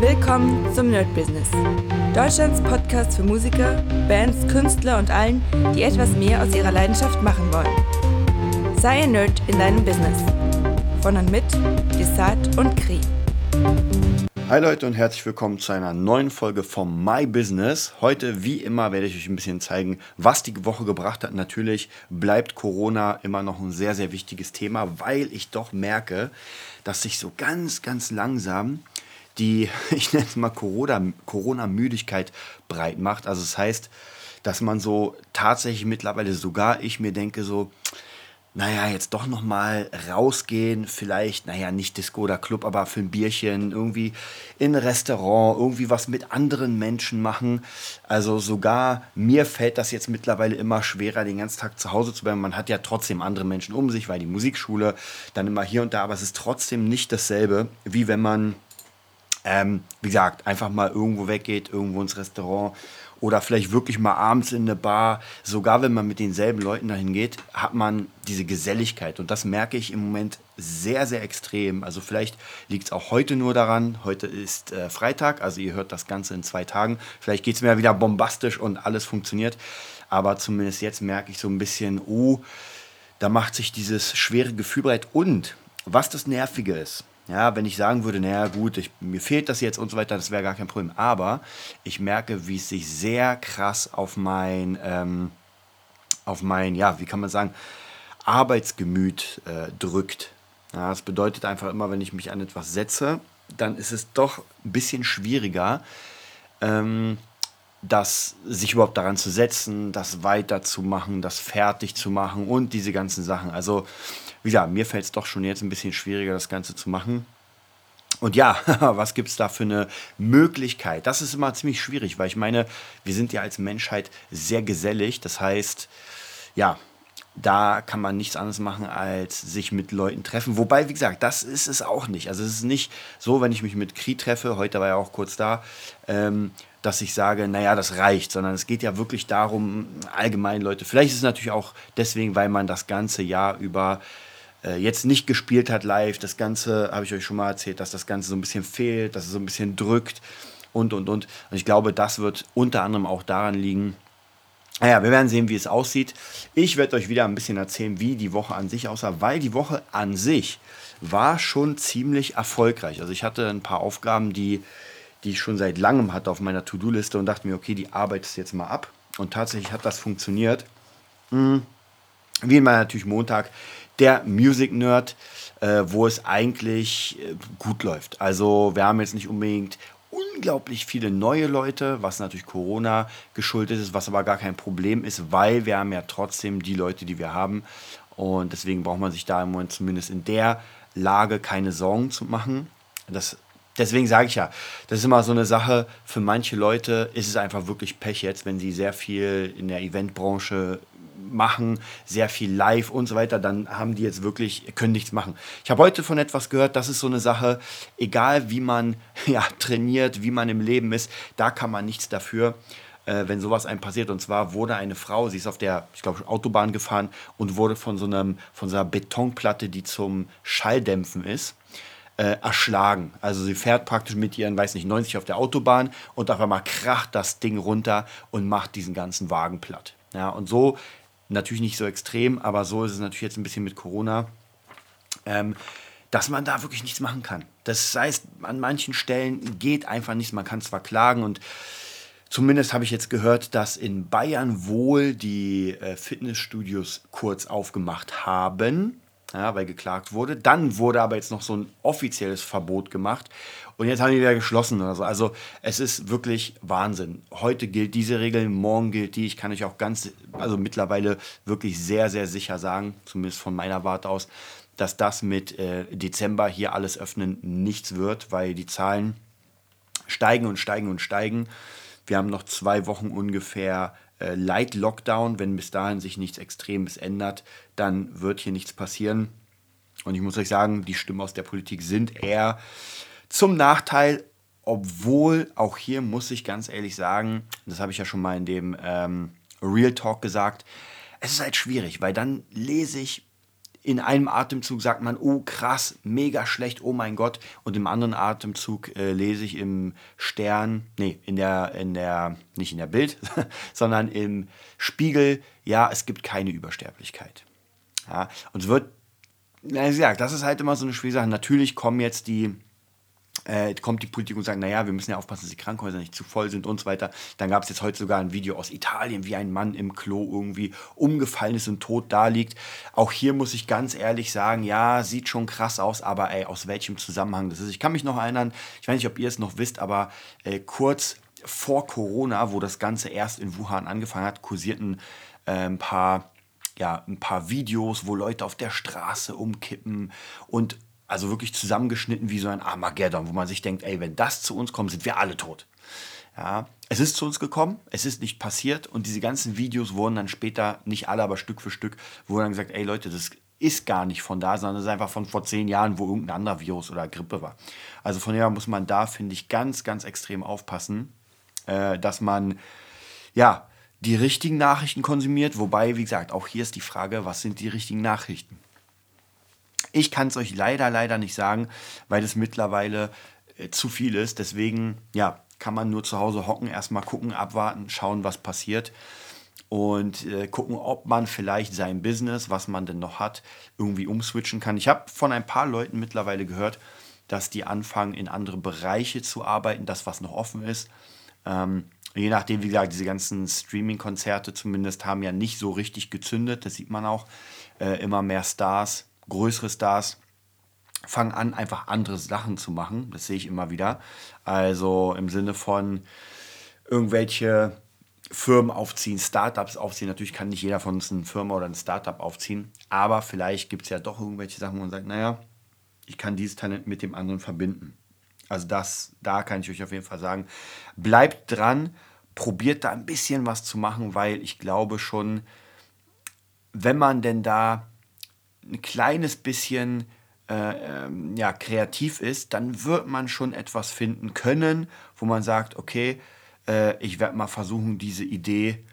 Willkommen zum Nerd Business. Deutschlands Podcast für Musiker, Bands, Künstler und allen, die etwas mehr aus ihrer Leidenschaft machen wollen. Sei ein Nerd in deinem Business. Von und mit Desart und Kri. Hi Leute und herzlich willkommen zu einer neuen Folge vom My Business. Heute, wie immer, werde ich euch ein bisschen zeigen, was die Woche gebracht hat. Natürlich bleibt Corona immer noch ein sehr, sehr wichtiges Thema, weil ich doch merke, dass sich so ganz, ganz langsam die, ich nenne es mal Corona-Müdigkeit breit macht. Also das heißt, dass man so tatsächlich mittlerweile sogar ich mir denke so, naja, jetzt doch noch mal rausgehen, vielleicht, naja, nicht Disco oder Club, aber für ein Bierchen, irgendwie in ein Restaurant, irgendwie was mit anderen Menschen machen. Also sogar mir fällt das jetzt mittlerweile immer schwerer, den ganzen Tag zu Hause zu bleiben. Man hat ja trotzdem andere Menschen um sich, weil die Musikschule dann immer hier und da, aber es ist trotzdem nicht dasselbe, wie wenn man ähm, wie gesagt, einfach mal irgendwo weggeht, irgendwo ins Restaurant oder vielleicht wirklich mal abends in eine Bar. Sogar wenn man mit denselben Leuten dahin geht, hat man diese Geselligkeit. Und das merke ich im Moment sehr, sehr extrem. Also vielleicht liegt es auch heute nur daran. Heute ist äh, Freitag, also ihr hört das Ganze in zwei Tagen. Vielleicht geht es mir wieder bombastisch und alles funktioniert. Aber zumindest jetzt merke ich so ein bisschen, oh, da macht sich dieses schwere Gefühl breit. Und was das Nervige ist, ja, wenn ich sagen würde, naja gut, ich, mir fehlt das jetzt und so weiter, das wäre gar kein Problem. Aber ich merke, wie es sich sehr krass auf mein, ähm, auf mein, ja, wie kann man sagen, Arbeitsgemüt äh, drückt. Ja, das bedeutet einfach immer, wenn ich mich an etwas setze, dann ist es doch ein bisschen schwieriger, ähm, das sich überhaupt daran zu setzen, das weiterzumachen, das fertig zu machen und diese ganzen Sachen. Also wie gesagt, mir fällt es doch schon jetzt ein bisschen schwieriger, das Ganze zu machen. Und ja, was gibt es da für eine Möglichkeit? Das ist immer ziemlich schwierig, weil ich meine, wir sind ja als Menschheit sehr gesellig. Das heißt, ja, da kann man nichts anderes machen, als sich mit Leuten treffen. Wobei, wie gesagt, das ist es auch nicht. Also es ist nicht so, wenn ich mich mit Kri treffe, heute war er auch kurz da, ähm, dass ich sage, naja, das reicht, sondern es geht ja wirklich darum, allgemein Leute, vielleicht ist es natürlich auch deswegen, weil man das ganze Jahr über äh, jetzt nicht gespielt hat live. Das Ganze habe ich euch schon mal erzählt, dass das Ganze so ein bisschen fehlt, dass es so ein bisschen drückt und und und. Und ich glaube, das wird unter anderem auch daran liegen. Naja, wir werden sehen, wie es aussieht. Ich werde euch wieder ein bisschen erzählen, wie die Woche an sich aussah, weil die Woche an sich war schon ziemlich erfolgreich. Also ich hatte ein paar Aufgaben, die, die ich schon seit langem hatte auf meiner To-Do-Liste und dachte mir, okay, die arbeitest jetzt mal ab. Und tatsächlich hat das funktioniert. Hm. Wie immer natürlich Montag der Music Nerd, äh, wo es eigentlich äh, gut läuft. Also wir haben jetzt nicht unbedingt unglaublich viele neue Leute, was natürlich Corona geschuldet ist, was aber gar kein Problem ist, weil wir haben ja trotzdem die Leute, die wir haben. Und deswegen braucht man sich da im Moment zumindest in der Lage keine Sorgen zu machen. Das, deswegen sage ich ja, das ist immer so eine Sache, für manche Leute ist es einfach wirklich Pech jetzt, wenn sie sehr viel in der Eventbranche machen, sehr viel live und so weiter, dann haben die jetzt wirklich, können nichts machen. Ich habe heute von etwas gehört, das ist so eine Sache, egal wie man ja, trainiert, wie man im Leben ist, da kann man nichts dafür äh, wenn sowas einem passiert. Und zwar wurde eine Frau, sie ist auf der, ich glaube, Autobahn gefahren und wurde von so, einem, von so einer Betonplatte, die zum Schalldämpfen ist, äh, erschlagen. Also sie fährt praktisch mit ihren, weiß nicht, 90 auf der Autobahn und auf einmal kracht das Ding runter und macht diesen ganzen Wagen platt. Ja, und so Natürlich nicht so extrem, aber so ist es natürlich jetzt ein bisschen mit Corona. Ähm, dass man da wirklich nichts machen kann. Das heißt, an manchen Stellen geht einfach nichts. Man kann zwar klagen und zumindest habe ich jetzt gehört, dass in Bayern wohl die äh, Fitnessstudios kurz aufgemacht haben ja, weil geklagt wurde. Dann wurde aber jetzt noch so ein offizielles Verbot gemacht und jetzt haben die wieder geschlossen oder so. Also es ist wirklich Wahnsinn. Heute gilt diese Regel, morgen gilt die. Ich kann euch auch ganz, also mittlerweile wirklich sehr, sehr sicher sagen, zumindest von meiner Warte aus, dass das mit äh, Dezember hier alles öffnen nichts wird, weil die Zahlen steigen und steigen und steigen. Wir haben noch zwei Wochen ungefähr äh, Light Lockdown. Wenn bis dahin sich nichts Extremes ändert, dann wird hier nichts passieren. Und ich muss euch sagen, die Stimmen aus der Politik sind eher zum Nachteil, obwohl auch hier muss ich ganz ehrlich sagen, das habe ich ja schon mal in dem ähm, Real Talk gesagt, es ist halt schwierig, weil dann lese ich in einem Atemzug sagt man, oh krass, mega schlecht, oh mein Gott. Und im anderen Atemzug äh, lese ich im Stern, nee, in der, in der, nicht in der Bild, sondern im Spiegel, ja, es gibt keine Übersterblichkeit. Ja, und es wird, wie gesagt, das ist halt immer so eine schwere Sache. Natürlich kommen jetzt die äh, kommt die Politik und sagt, naja, wir müssen ja aufpassen, dass die Krankenhäuser nicht zu voll sind und so weiter. Dann gab es jetzt heute sogar ein Video aus Italien, wie ein Mann im Klo irgendwie umgefallen ist und tot da liegt. Auch hier muss ich ganz ehrlich sagen, ja, sieht schon krass aus, aber ey, aus welchem Zusammenhang das ist. Ich kann mich noch erinnern, ich weiß nicht, ob ihr es noch wisst, aber äh, kurz vor Corona, wo das Ganze erst in Wuhan angefangen hat, kursierten äh, ein paar ja, ein paar Videos, wo Leute auf der Straße umkippen und also wirklich zusammengeschnitten wie so ein Armageddon, wo man sich denkt, ey, wenn das zu uns kommt, sind wir alle tot. Ja, es ist zu uns gekommen, es ist nicht passiert und diese ganzen Videos wurden dann später, nicht alle, aber Stück für Stück, wurde dann gesagt, ey Leute, das ist gar nicht von da, sondern es ist einfach von vor zehn Jahren, wo irgendein anderer Virus oder Grippe war. Also von daher muss man da, finde ich, ganz, ganz extrem aufpassen, äh, dass man, ja, die richtigen Nachrichten konsumiert. Wobei, wie gesagt, auch hier ist die Frage, was sind die richtigen Nachrichten? Ich kann es euch leider, leider nicht sagen, weil es mittlerweile äh, zu viel ist. Deswegen, ja, kann man nur zu Hause hocken, erstmal gucken, abwarten, schauen, was passiert und äh, gucken, ob man vielleicht sein Business, was man denn noch hat, irgendwie umswitchen kann. Ich habe von ein paar Leuten mittlerweile gehört, dass die anfangen, in andere Bereiche zu arbeiten, das, was noch offen ist. Ähm, je nachdem, wie gesagt, diese ganzen Streaming-Konzerte zumindest haben ja nicht so richtig gezündet, das sieht man auch. Äh, immer mehr Stars größere Stars fangen an, einfach andere Sachen zu machen. Das sehe ich immer wieder. Also im Sinne von irgendwelche Firmen aufziehen, Startups aufziehen. Natürlich kann nicht jeder von uns eine Firma oder ein Startup aufziehen, aber vielleicht gibt es ja doch irgendwelche Sachen, wo man sagt, naja, ich kann dieses Talent mit dem anderen verbinden. Also das, da kann ich euch auf jeden Fall sagen, bleibt dran, probiert da ein bisschen was zu machen, weil ich glaube schon, wenn man denn da ein kleines bisschen äh, ähm, ja, kreativ ist, dann wird man schon etwas finden können, wo man sagt, okay, äh, ich werde mal versuchen, diese Idee,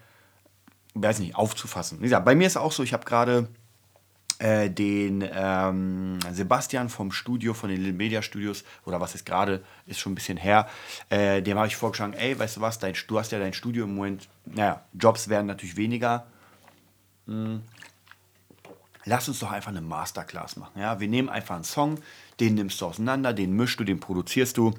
weiß nicht, aufzufassen. Wie gesagt, bei mir ist auch so, ich habe gerade äh, den ähm, Sebastian vom Studio, von den Little Media Studios, oder was ist gerade, ist schon ein bisschen her, äh, dem habe ich vorgeschlagen, ey, weißt du was, dein, du hast ja dein Studio im Moment, naja, Jobs werden natürlich weniger. Hm lass uns doch einfach eine Masterclass machen. Ja? Wir nehmen einfach einen Song, den nimmst du auseinander, den mischst du, den produzierst du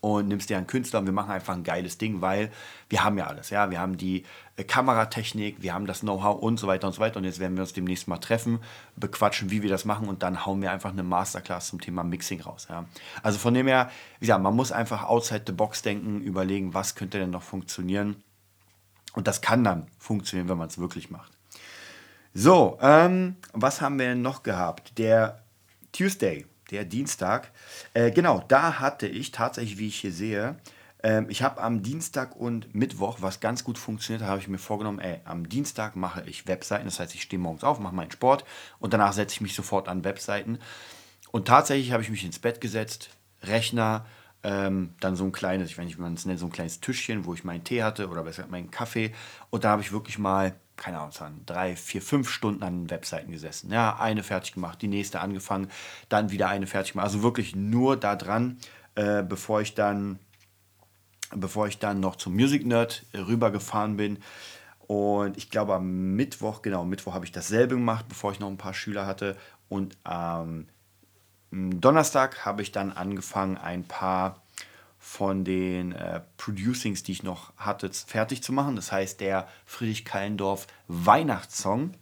und nimmst dir einen Künstler und wir machen einfach ein geiles Ding, weil wir haben ja alles. Ja? Wir haben die äh, Kameratechnik, wir haben das Know-how und so weiter und so weiter. Und jetzt werden wir uns demnächst mal treffen, bequatschen, wie wir das machen und dann hauen wir einfach eine Masterclass zum Thema Mixing raus. Ja? Also von dem her, wie gesagt, man muss einfach outside the box denken, überlegen, was könnte denn noch funktionieren. Und das kann dann funktionieren, wenn man es wirklich macht. So, ähm, was haben wir noch gehabt? Der Tuesday, der Dienstag. Äh, genau, da hatte ich tatsächlich, wie ich hier sehe, äh, ich habe am Dienstag und Mittwoch, was ganz gut funktioniert, habe ich mir vorgenommen, ey, am Dienstag mache ich Webseiten. Das heißt, ich stehe morgens auf, mache meinen Sport und danach setze ich mich sofort an Webseiten. Und tatsächlich habe ich mich ins Bett gesetzt, Rechner, ähm, dann so ein kleines, ich weiß nicht, wie man es nennt, so ein kleines Tischchen, wo ich meinen Tee hatte oder besser meinen Kaffee. Und da habe ich wirklich mal keine Ahnung, drei, vier, fünf Stunden an Webseiten gesessen. Ja, eine fertig gemacht, die nächste angefangen, dann wieder eine fertig gemacht. Also wirklich nur da dran, äh, bevor ich dann, bevor ich dann noch zum Music Nerd rübergefahren bin. Und ich glaube am Mittwoch, genau, Mittwoch habe ich dasselbe gemacht, bevor ich noch ein paar Schüler hatte. Und am Donnerstag habe ich dann angefangen, ein paar von den äh, Producings, die ich noch hatte, fertig zu machen. Das heißt, der Friedrich Kallendorf Weihnachtssong,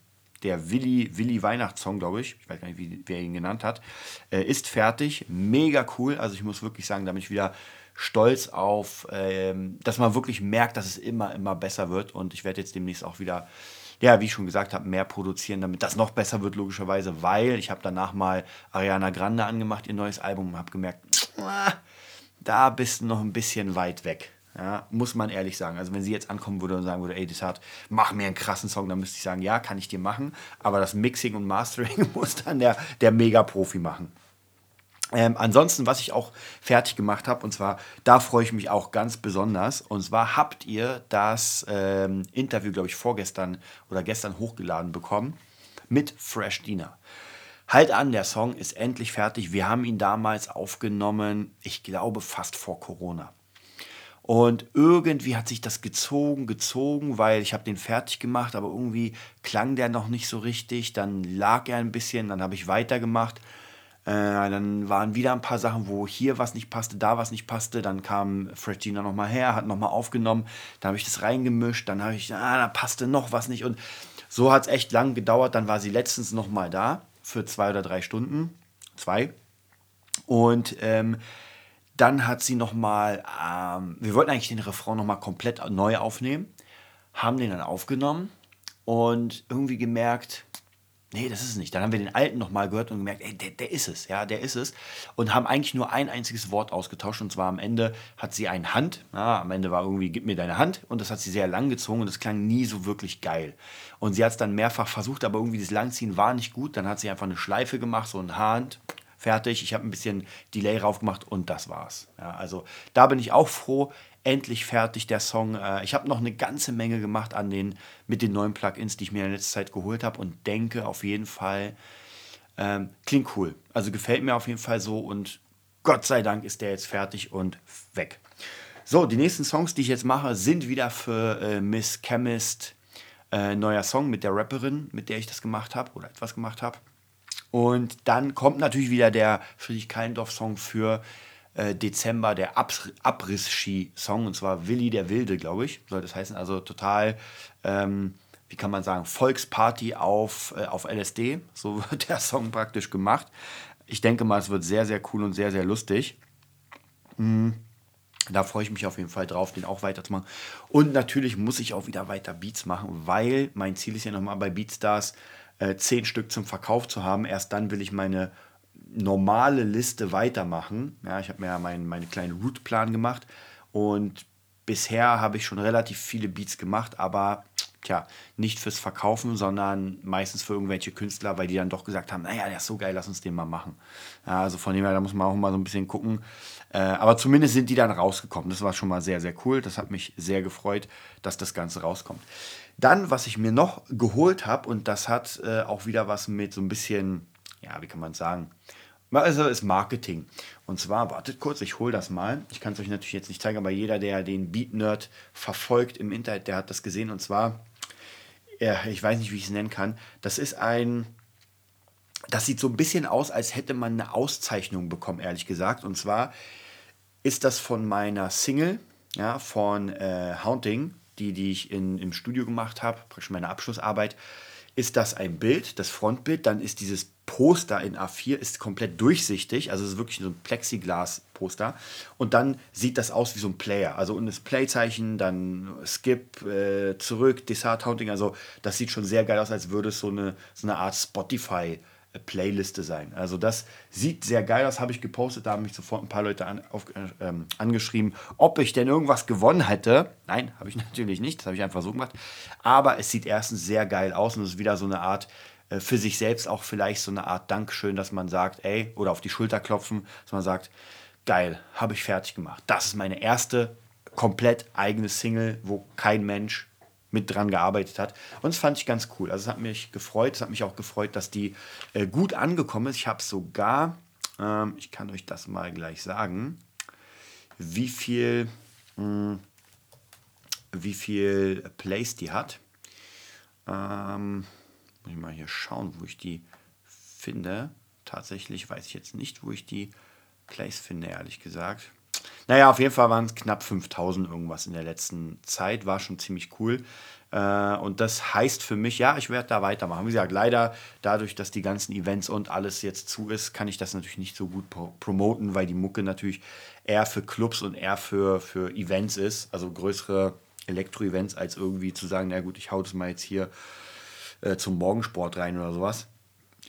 der Willi, Willi Weihnachtssong, glaube ich, ich weiß gar nicht, wie, wer ihn genannt hat, äh, ist fertig. Mega cool. Also ich muss wirklich sagen, da bin ich wieder stolz auf, ähm, dass man wirklich merkt, dass es immer, immer besser wird. Und ich werde jetzt demnächst auch wieder, ja, wie ich schon gesagt habe, mehr produzieren, damit das noch besser wird, logischerweise, weil ich habe danach mal Ariana Grande angemacht, ihr neues Album, und habe gemerkt, da bist du noch ein bisschen weit weg. Ja, muss man ehrlich sagen. Also wenn sie jetzt ankommen würde und sagen würde, ey, das hat, mach mir einen krassen Song, dann müsste ich sagen, ja, kann ich dir machen. Aber das Mixing und Mastering muss dann der, der Mega-Profi machen. Ähm, ansonsten, was ich auch fertig gemacht habe, und zwar, da freue ich mich auch ganz besonders. Und zwar habt ihr das ähm, Interview, glaube ich, vorgestern oder gestern hochgeladen bekommen mit Fresh Dina. Halt an, der Song ist endlich fertig. Wir haben ihn damals aufgenommen, ich glaube fast vor Corona. Und irgendwie hat sich das gezogen, gezogen, weil ich habe den fertig gemacht, aber irgendwie klang der noch nicht so richtig. Dann lag er ein bisschen, dann habe ich weitergemacht. Äh, dann waren wieder ein paar Sachen, wo hier was nicht passte, da was nicht passte. Dann kam Fred Gina nochmal her, hat nochmal aufgenommen. Dann habe ich das reingemischt. Dann habe ich, ah, da passte noch was nicht. Und so hat es echt lang gedauert. Dann war sie letztens nochmal da für zwei oder drei Stunden. Zwei. Und ähm, dann hat sie nochmal, ähm, wir wollten eigentlich den Refrain nochmal komplett neu aufnehmen, haben den dann aufgenommen und irgendwie gemerkt, nee, das ist es nicht. Dann haben wir den alten nochmal gehört und gemerkt, ey, der, der ist es, ja, der ist es. Und haben eigentlich nur ein einziges Wort ausgetauscht und zwar am Ende hat sie eine Hand, ja, am Ende war irgendwie, gib mir deine Hand und das hat sie sehr lang gezogen und das klang nie so wirklich geil. Und sie hat es dann mehrfach versucht, aber irgendwie das Langziehen war nicht gut. Dann hat sie einfach eine Schleife gemacht, so ein Hand, fertig. Ich habe ein bisschen Delay drauf gemacht und das war's. Ja, also da bin ich auch froh. Endlich fertig der Song. Äh, ich habe noch eine ganze Menge gemacht an den, mit den neuen Plugins, die ich mir in letzter Zeit geholt habe und denke auf jeden Fall, ähm, klingt cool. Also gefällt mir auf jeden Fall so und Gott sei Dank ist der jetzt fertig und weg. So, die nächsten Songs, die ich jetzt mache, sind wieder für äh, Miss Chemist. Äh, neuer Song mit der Rapperin, mit der ich das gemacht habe oder etwas gemacht habe. Und dann kommt natürlich wieder der Friedrich-Kallendorf-Song für äh, Dezember, der Abriss-Ski-Song, und zwar Willi der Wilde, glaube ich, soll das heißen. Also total, ähm, wie kann man sagen, Volksparty auf, äh, auf LSD. So wird der Song praktisch gemacht. Ich denke mal, es wird sehr, sehr cool und sehr, sehr lustig. Mhm. Da freue ich mich auf jeden Fall drauf, den auch weiterzumachen. Und natürlich muss ich auch wieder weiter Beats machen, weil mein Ziel ist ja nochmal bei Beatstars äh, zehn Stück zum Verkauf zu haben. Erst dann will ich meine normale Liste weitermachen. Ja, ich habe mir ja meinen meine kleinen Route-Plan gemacht und bisher habe ich schon relativ viele Beats gemacht, aber tja, nicht fürs Verkaufen, sondern meistens für irgendwelche Künstler, weil die dann doch gesagt haben, naja, der ist so geil, lass uns den mal machen. Ja, also von dem her, da muss man auch mal so ein bisschen gucken. Äh, aber zumindest sind die dann rausgekommen. Das war schon mal sehr, sehr cool. Das hat mich sehr gefreut, dass das Ganze rauskommt. Dann, was ich mir noch geholt habe, und das hat äh, auch wieder was mit so ein bisschen, ja, wie kann man sagen, also ist Marketing. Und zwar, wartet kurz, ich hole das mal. Ich kann es euch natürlich jetzt nicht zeigen, aber jeder, der den Beat Nerd verfolgt im Internet, der hat das gesehen. Und zwar, ich weiß nicht, wie ich es nennen kann. Das ist ein, das sieht so ein bisschen aus, als hätte man eine Auszeichnung bekommen, ehrlich gesagt. Und zwar ist das von meiner Single, ja, von äh, Haunting die, die ich in, im Studio gemacht habe, praktisch meine Abschlussarbeit, ist das ein Bild, das Frontbild, dann ist dieses Poster in A4 ist komplett durchsichtig, also es ist wirklich so ein Plexiglas-Poster und dann sieht das aus wie so ein Player, also und das Playzeichen, dann Skip, äh, zurück, Desart Haunting, also das sieht schon sehr geil aus, als würde es so eine, so eine Art Spotify Playliste sein. Also das sieht sehr geil aus, habe ich gepostet, da haben mich sofort ein paar Leute an, auf, ähm, angeschrieben, ob ich denn irgendwas gewonnen hätte. Nein, habe ich natürlich nicht, das habe ich einfach so gemacht. Aber es sieht erstens sehr geil aus und es ist wieder so eine Art, für sich selbst auch vielleicht so eine Art Dankeschön, dass man sagt, ey, oder auf die Schulter klopfen, dass man sagt, geil, habe ich fertig gemacht. Das ist meine erste komplett eigene Single, wo kein Mensch mit dran gearbeitet hat. Und das fand ich ganz cool. Also es hat mich gefreut. Es hat mich auch gefreut, dass die äh, gut angekommen ist. Ich habe sogar, ähm, ich kann euch das mal gleich sagen, wie viel, mh, hm, wie viel Plays die hat. Ähm, muss ich mal hier schauen, wo ich die finde. Tatsächlich weiß ich jetzt nicht, wo ich die Plays finde, ehrlich gesagt. Naja, auf jeden Fall waren es knapp 5000 irgendwas in der letzten Zeit. War schon ziemlich cool. Äh, und das heißt für mich, ja, ich werde da weitermachen. Wie gesagt, leider dadurch, dass die ganzen Events und alles jetzt zu ist, kann ich das natürlich nicht so gut promoten, weil die Mucke natürlich eher für Clubs und eher für, für Events ist. Also größere Elektro-Events, als irgendwie zu sagen, na gut, ich hau das mal jetzt hier äh, zum Morgensport rein oder sowas.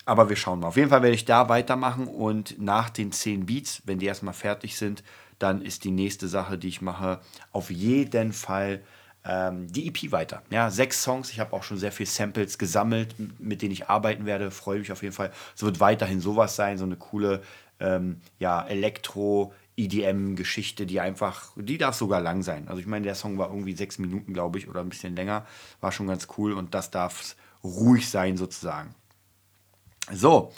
Aber wir schauen mal. Auf jeden Fall werde ich da weitermachen und nach den 10 Beats, wenn die erstmal fertig sind, dann ist die nächste Sache, die ich mache, auf jeden Fall ähm, die EP weiter. Ja, sechs Songs. Ich habe auch schon sehr viele Samples gesammelt, mit denen ich arbeiten werde. Freue mich auf jeden Fall. Es wird weiterhin sowas sein, so eine coole ähm, ja, Elektro- EDM-Geschichte, die einfach, die darf sogar lang sein. Also ich meine, der Song war irgendwie sechs Minuten, glaube ich, oder ein bisschen länger. War schon ganz cool und das darf ruhig sein sozusagen. So,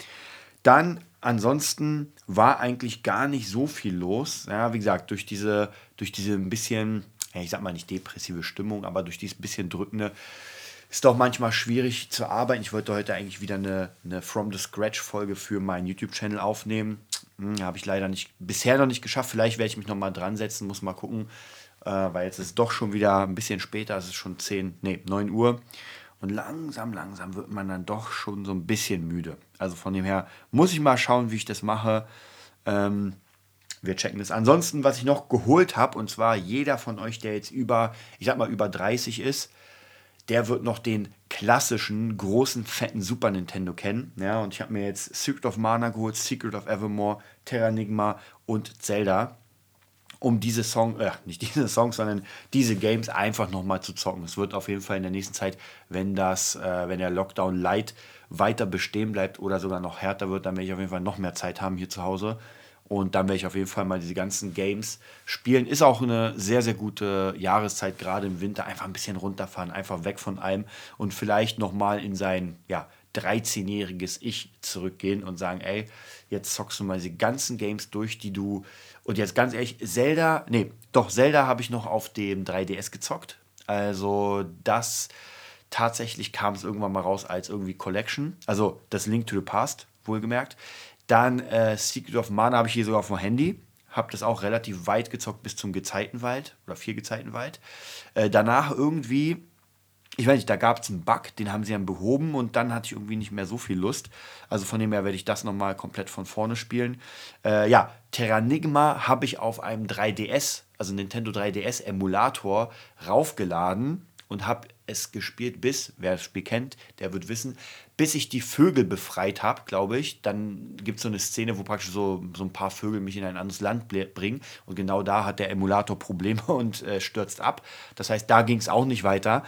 dann ansonsten war eigentlich gar nicht so viel los. Ja, wie gesagt, durch diese, durch diese ein bisschen, ich sag mal nicht depressive Stimmung, aber durch dieses bisschen drückende, ist doch manchmal schwierig zu arbeiten. Ich wollte heute eigentlich wieder eine, eine From the Scratch-Folge für meinen YouTube-Channel aufnehmen. Hm, Habe ich leider nicht, bisher noch nicht geschafft. Vielleicht werde ich mich noch mal dran setzen, muss mal gucken. Äh, weil jetzt ist es doch schon wieder ein bisschen später. Es ist schon 10, nee, 9 Uhr. Und langsam, langsam wird man dann doch schon so ein bisschen müde. Also von dem her muss ich mal schauen, wie ich das mache. Ähm, wir checken das. Ansonsten, was ich noch geholt habe, und zwar jeder von euch, der jetzt über, ich sag mal, über 30 ist, der wird noch den klassischen, großen, fetten Super Nintendo kennen. Ja, und ich habe mir jetzt Secret of Mana geholt, Secret of Evermore, Terranigma und Zelda um diese Song, äh, nicht diese Songs, sondern diese Games einfach nochmal zu zocken. Es wird auf jeden Fall in der nächsten Zeit, wenn das, äh, wenn der Lockdown Light weiter bestehen bleibt oder sogar noch härter wird, dann werde ich auf jeden Fall noch mehr Zeit haben hier zu Hause. Und dann werde ich auf jeden Fall mal diese ganzen Games spielen. Ist auch eine sehr, sehr gute Jahreszeit, gerade im Winter. Einfach ein bisschen runterfahren, einfach weg von allem und vielleicht nochmal in sein ja, 13-jähriges Ich zurückgehen und sagen, ey, jetzt zockst du mal diese ganzen Games durch, die du. Und jetzt ganz ehrlich, Zelda, nee, doch, Zelda habe ich noch auf dem 3DS gezockt. Also das tatsächlich kam es irgendwann mal raus als irgendwie Collection. Also das Link to the Past, wohlgemerkt. Dann äh, Secret of Mana habe ich hier sogar auf dem Handy. Habe das auch relativ weit gezockt bis zum Gezeitenwald oder vier Gezeitenwald. Äh, danach irgendwie ich weiß nicht, da gab es einen Bug, den haben sie dann behoben und dann hatte ich irgendwie nicht mehr so viel Lust. Also von dem her werde ich das nochmal komplett von vorne spielen. Äh, ja, Terranigma habe ich auf einem 3DS, also Nintendo 3DS Emulator, raufgeladen und habe es gespielt bis, wer das Spiel kennt, der wird wissen, bis ich die Vögel befreit habe, glaube ich. Dann gibt es so eine Szene, wo praktisch so, so ein paar Vögel mich in ein anderes Land bringen. Und genau da hat der Emulator Probleme und äh, stürzt ab. Das heißt, da ging es auch nicht weiter.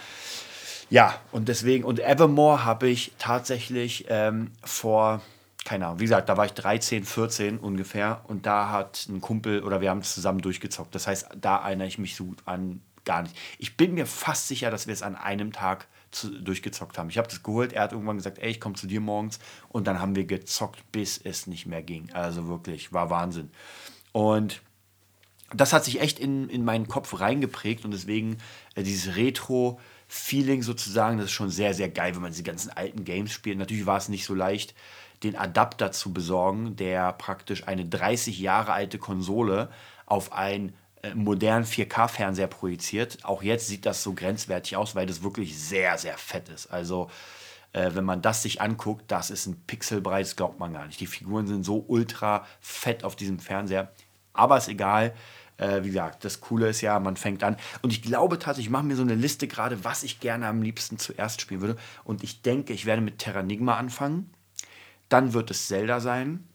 Ja, und deswegen, und Evermore habe ich tatsächlich ähm, vor, keine Ahnung, wie gesagt, da war ich 13, 14 ungefähr und da hat ein Kumpel oder wir haben es zusammen durchgezockt. Das heißt, da erinnere ich mich so an gar nicht. Ich bin mir fast sicher, dass wir es an einem Tag zu, durchgezockt haben. Ich habe das geholt, er hat irgendwann gesagt, ey, ich komme zu dir morgens und dann haben wir gezockt, bis es nicht mehr ging. Also wirklich, war Wahnsinn. Und das hat sich echt in, in meinen Kopf reingeprägt und deswegen äh, dieses Retro- Feeling sozusagen. Das ist schon sehr, sehr geil, wenn man diese ganzen alten Games spielt. Natürlich war es nicht so leicht, den Adapter zu besorgen, der praktisch eine 30 Jahre alte Konsole auf einen äh, modernen 4K-Fernseher projiziert. Auch jetzt sieht das so grenzwertig aus, weil das wirklich sehr, sehr fett ist. Also äh, wenn man das sich anguckt, das ist ein Pixelbreit, das glaubt man gar nicht. Die Figuren sind so ultra fett auf diesem Fernseher. Aber ist egal. Äh, wie gesagt, das Coole ist ja, man fängt an. Und ich glaube tatsächlich, ich mache mir so eine Liste gerade, was ich gerne am liebsten zuerst spielen würde. Und ich denke, ich werde mit Terranigma anfangen. Dann wird es Zelda sein.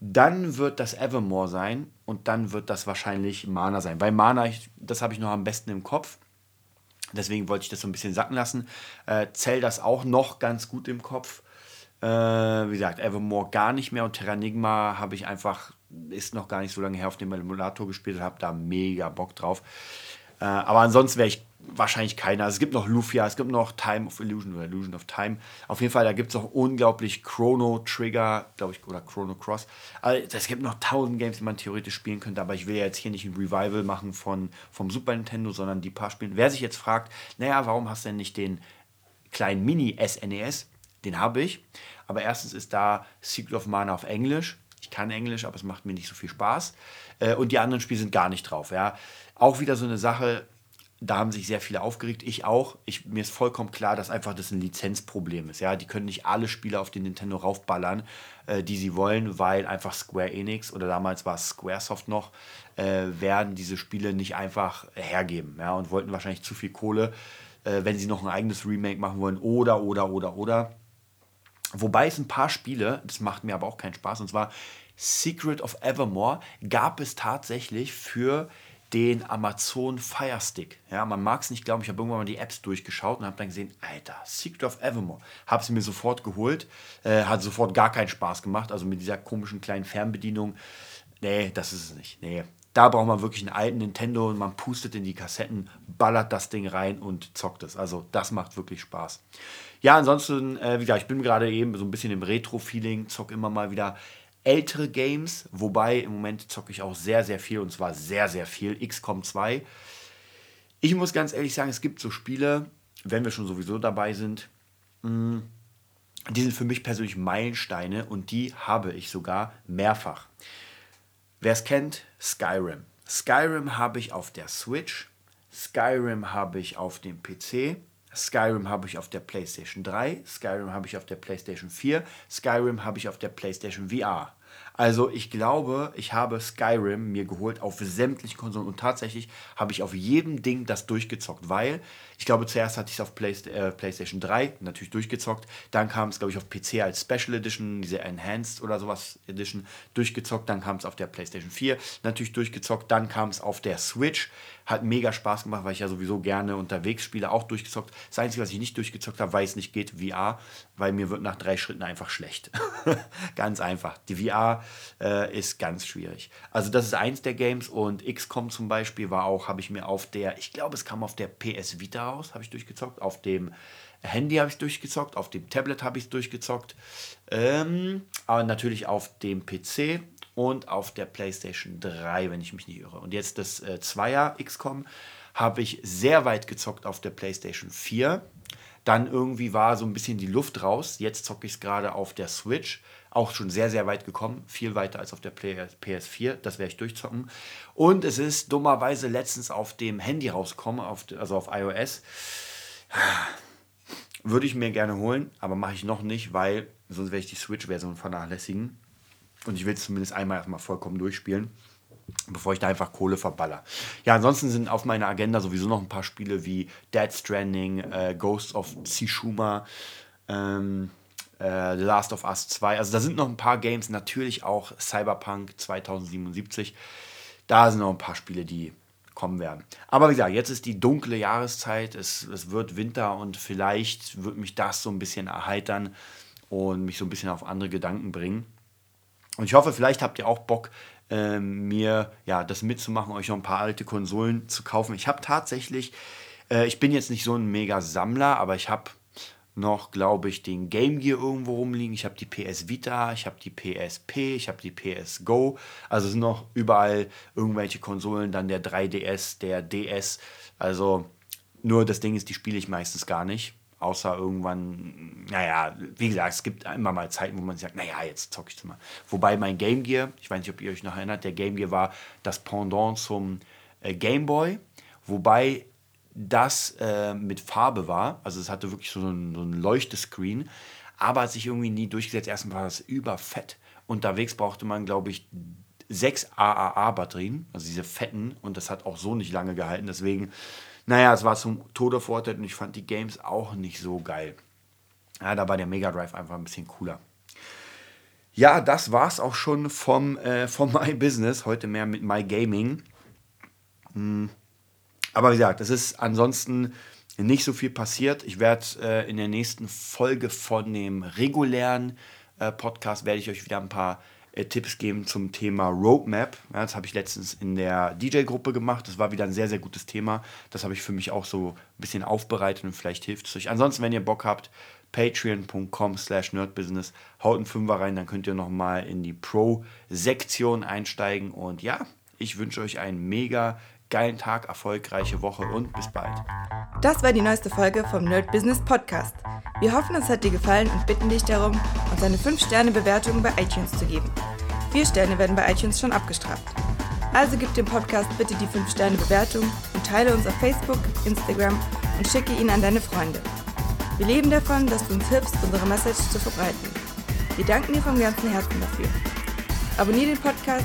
Dann wird das Evermore sein. Und dann wird das wahrscheinlich Mana sein. Bei Mana, ich, das habe ich noch am besten im Kopf. Deswegen wollte ich das so ein bisschen sacken lassen. Äh, Zelda ist auch noch ganz gut im Kopf. Äh, wie gesagt, Evermore gar nicht mehr und Terranigma habe ich einfach ist noch gar nicht so lange her, auf dem Emulator gespielt habe, da mega Bock drauf. Äh, aber ansonsten wäre ich wahrscheinlich keiner. Also es gibt noch Lufia, es gibt noch Time of Illusion oder Illusion of Time. Auf jeden Fall, da gibt es auch unglaublich Chrono Trigger, glaube ich, oder Chrono Cross. Also es gibt noch tausend Games, die man theoretisch spielen könnte, aber ich will ja jetzt hier nicht ein Revival machen von, vom Super Nintendo, sondern die paar Spiele. Wer sich jetzt fragt, naja, warum hast du denn nicht den kleinen Mini-SNES? E den habe ich. Aber erstens ist da Secret of Mana auf Englisch ich kann Englisch, aber es macht mir nicht so viel Spaß. Äh, und die anderen Spiele sind gar nicht drauf. Ja. Auch wieder so eine Sache, da haben sich sehr viele aufgeregt, ich auch. Ich, mir ist vollkommen klar, dass einfach das ein Lizenzproblem ist. Ja, die können nicht alle Spiele auf den Nintendo raufballern, äh, die sie wollen, weil einfach Square Enix oder damals war es Squaresoft noch, äh, werden diese Spiele nicht einfach hergeben. Ja, und wollten wahrscheinlich zu viel Kohle, wenn sie noch ein eigenes Remake machen wollen oder oder oder oder. Wobei es ein paar Spiele, das macht mir aber auch keinen Spaß, und zwar Secret of Evermore gab es tatsächlich für den Amazon Fire Stick. Ja, man mag es nicht glauben, ich habe irgendwann mal die Apps durchgeschaut und habe dann gesehen, Alter, Secret of Evermore. Habe sie mir sofort geholt, äh, hat sofort gar keinen Spaß gemacht, also mit dieser komischen kleinen Fernbedienung. Nee, das ist es nicht. Nee, Da braucht man wirklich einen alten Nintendo und man pustet in die Kassetten, ballert das Ding rein und zockt es. Also das macht wirklich Spaß. Ja, ansonsten, äh, wie gesagt, ich bin gerade eben so ein bisschen im Retro-Feeling, zock immer mal wieder ältere Games, wobei im Moment zocke ich auch sehr, sehr viel und zwar sehr, sehr viel. XCOM 2. Ich muss ganz ehrlich sagen, es gibt so Spiele, wenn wir schon sowieso dabei sind, mh, mm, die sind für mich persönlich Meilensteine und die habe ich sogar mehrfach. Wer es kennt, Skyrim. Skyrim habe ich auf der Switch, Skyrim habe ich auf dem PC, Skyrim habe ich auf der PlayStation 3, Skyrim habe ich auf der PlayStation 4, Skyrim habe ich auf der PlayStation VR. Also ich glaube, ich habe Skyrim mir geholt auf sämtlichen Konsolen und tatsächlich habe ich auf jedem Ding das durchgezockt, weil ich glaube, zuerst hatte ich es auf Play, äh, PlayStation 3 natürlich durchgezockt, dann kam es, glaube ich, auf PC als Special Edition, diese Enhanced oder sowas Edition durchgezockt, dann kam es auf der PlayStation 4 natürlich durchgezockt, dann kam es auf der Switch, hat mega Spaß gemacht, weil ich ja sowieso gerne unterwegs spiele, auch durchgezockt. Das Einzige, was ich nicht durchgezockt habe, weil es nicht geht, VR, weil mir wird nach drei Schritten einfach schlecht. ganz einfach. Die VR äh, ist ganz schwierig. Also das ist eins der Games und XCOM zum Beispiel war auch, habe ich mir auf der, ich glaube es kam auf der PS Vita raus, habe ich durchgezockt, auf dem Handy habe ich durchgezockt, auf dem Tablet habe ich es durchgezockt, ähm, aber natürlich auf dem PC und auf der PlayStation 3, wenn ich mich nicht irre. Und jetzt das äh, Zweier XCOM habe ich sehr weit gezockt auf der PlayStation 4. Dann irgendwie war so ein bisschen die Luft raus. Jetzt zocke ich es gerade auf der Switch. Auch schon sehr, sehr weit gekommen. Viel weiter als auf der PS4. Das werde ich durchzocken. Und es ist dummerweise letztens auf dem Handy rausgekommen, auf, also auf iOS. Würde ich mir gerne holen, aber mache ich noch nicht, weil sonst werde ich die Switch-Version vernachlässigen. Und ich will es zumindest einmal erstmal vollkommen durchspielen, bevor ich da einfach Kohle verballer. Ja, ansonsten sind auf meiner Agenda sowieso noch ein paar Spiele wie Dead Stranding, äh, Ghosts of Tsushima, ähm, äh, The Last of Us 2. Also da sind noch ein paar Games, natürlich auch Cyberpunk 2077. Da sind noch ein paar Spiele, die kommen werden. Aber wie gesagt, jetzt ist die dunkle Jahreszeit, es, es wird Winter und vielleicht wird mich das so ein bisschen erheitern und mich so ein bisschen auf andere Gedanken bringen. Und ich hoffe, vielleicht habt ihr auch Bock, äh, mir ja, das mitzumachen, euch noch ein paar alte Konsolen zu kaufen. Ich habe tatsächlich, äh, ich bin jetzt nicht so ein mega Sammler, aber ich habe noch, glaube ich, den Game Gear irgendwo rumliegen. Ich habe die PS Vita, ich habe die PSP, ich habe die PS Go. Also sind noch überall irgendwelche Konsolen, dann der 3DS, der DS. Also nur das Ding ist, die spiele ich meistens gar nicht. Außer irgendwann, naja, wie gesagt, es gibt immer mal Zeiten, wo man sagt, naja, jetzt zocke ich mal. Wobei mein Game Gear, ich weiß nicht, ob ihr euch noch erinnert, der Game Gear war das Pendant zum äh, Game Boy, wobei das äh, mit Farbe war. Also es hatte wirklich so ein, so ein Leuchtescreen, aber hat sich irgendwie nie durchgesetzt. Erstens war das überfett. Unterwegs brauchte man, glaube ich, sechs AAA-Batterien, also diese fetten, und das hat auch so nicht lange gehalten. Deswegen naja, es war zum Tode verurteilt und ich fand die Games auch nicht so geil. Ja, da war der Mega Drive einfach ein bisschen cooler. Ja, das war's auch schon vom, äh, vom My Business. Heute mehr mit My Gaming. Hm. Aber wie gesagt, es ist ansonsten nicht so viel passiert. Ich werde äh, in der nächsten Folge von dem regulären äh, Podcast werde ich euch wieder ein paar äh, Tipps geben zum Thema Roadmap. Ja, das habe ich letztens in der DJ-Gruppe gemacht. Das war wieder ein sehr, sehr gutes Thema. Das habe ich für mich auch so ein bisschen aufbereitet und vielleicht hilft es euch. Ansonsten, wenn ihr Bock habt, patreon.com slash nerdbusiness, haut einen Fünfer rein, dann könnt ihr nochmal in die Pro-Sektion einsteigen. Und ja, ich wünsche euch einen mega geilen Tag, erfolgreiche Woche und bis bald. Das war die neueste Folge vom Nerd Business Podcast. Wir hoffen, es hat dir gefallen und bitten dich darum, uns eine 5-Sterne-Bewertung bei iTunes zu geben. Vier Sterne werden bei iTunes schon abgestraft. Also gib dem Podcast bitte die 5-Sterne-Bewertung und teile uns auf Facebook, Instagram und schicke ihn an deine Freunde. Wir leben davon, dass du uns hilfst, unsere Message zu verbreiten. Wir danken dir vom ganzen Herzen dafür. Abonnier den Podcast,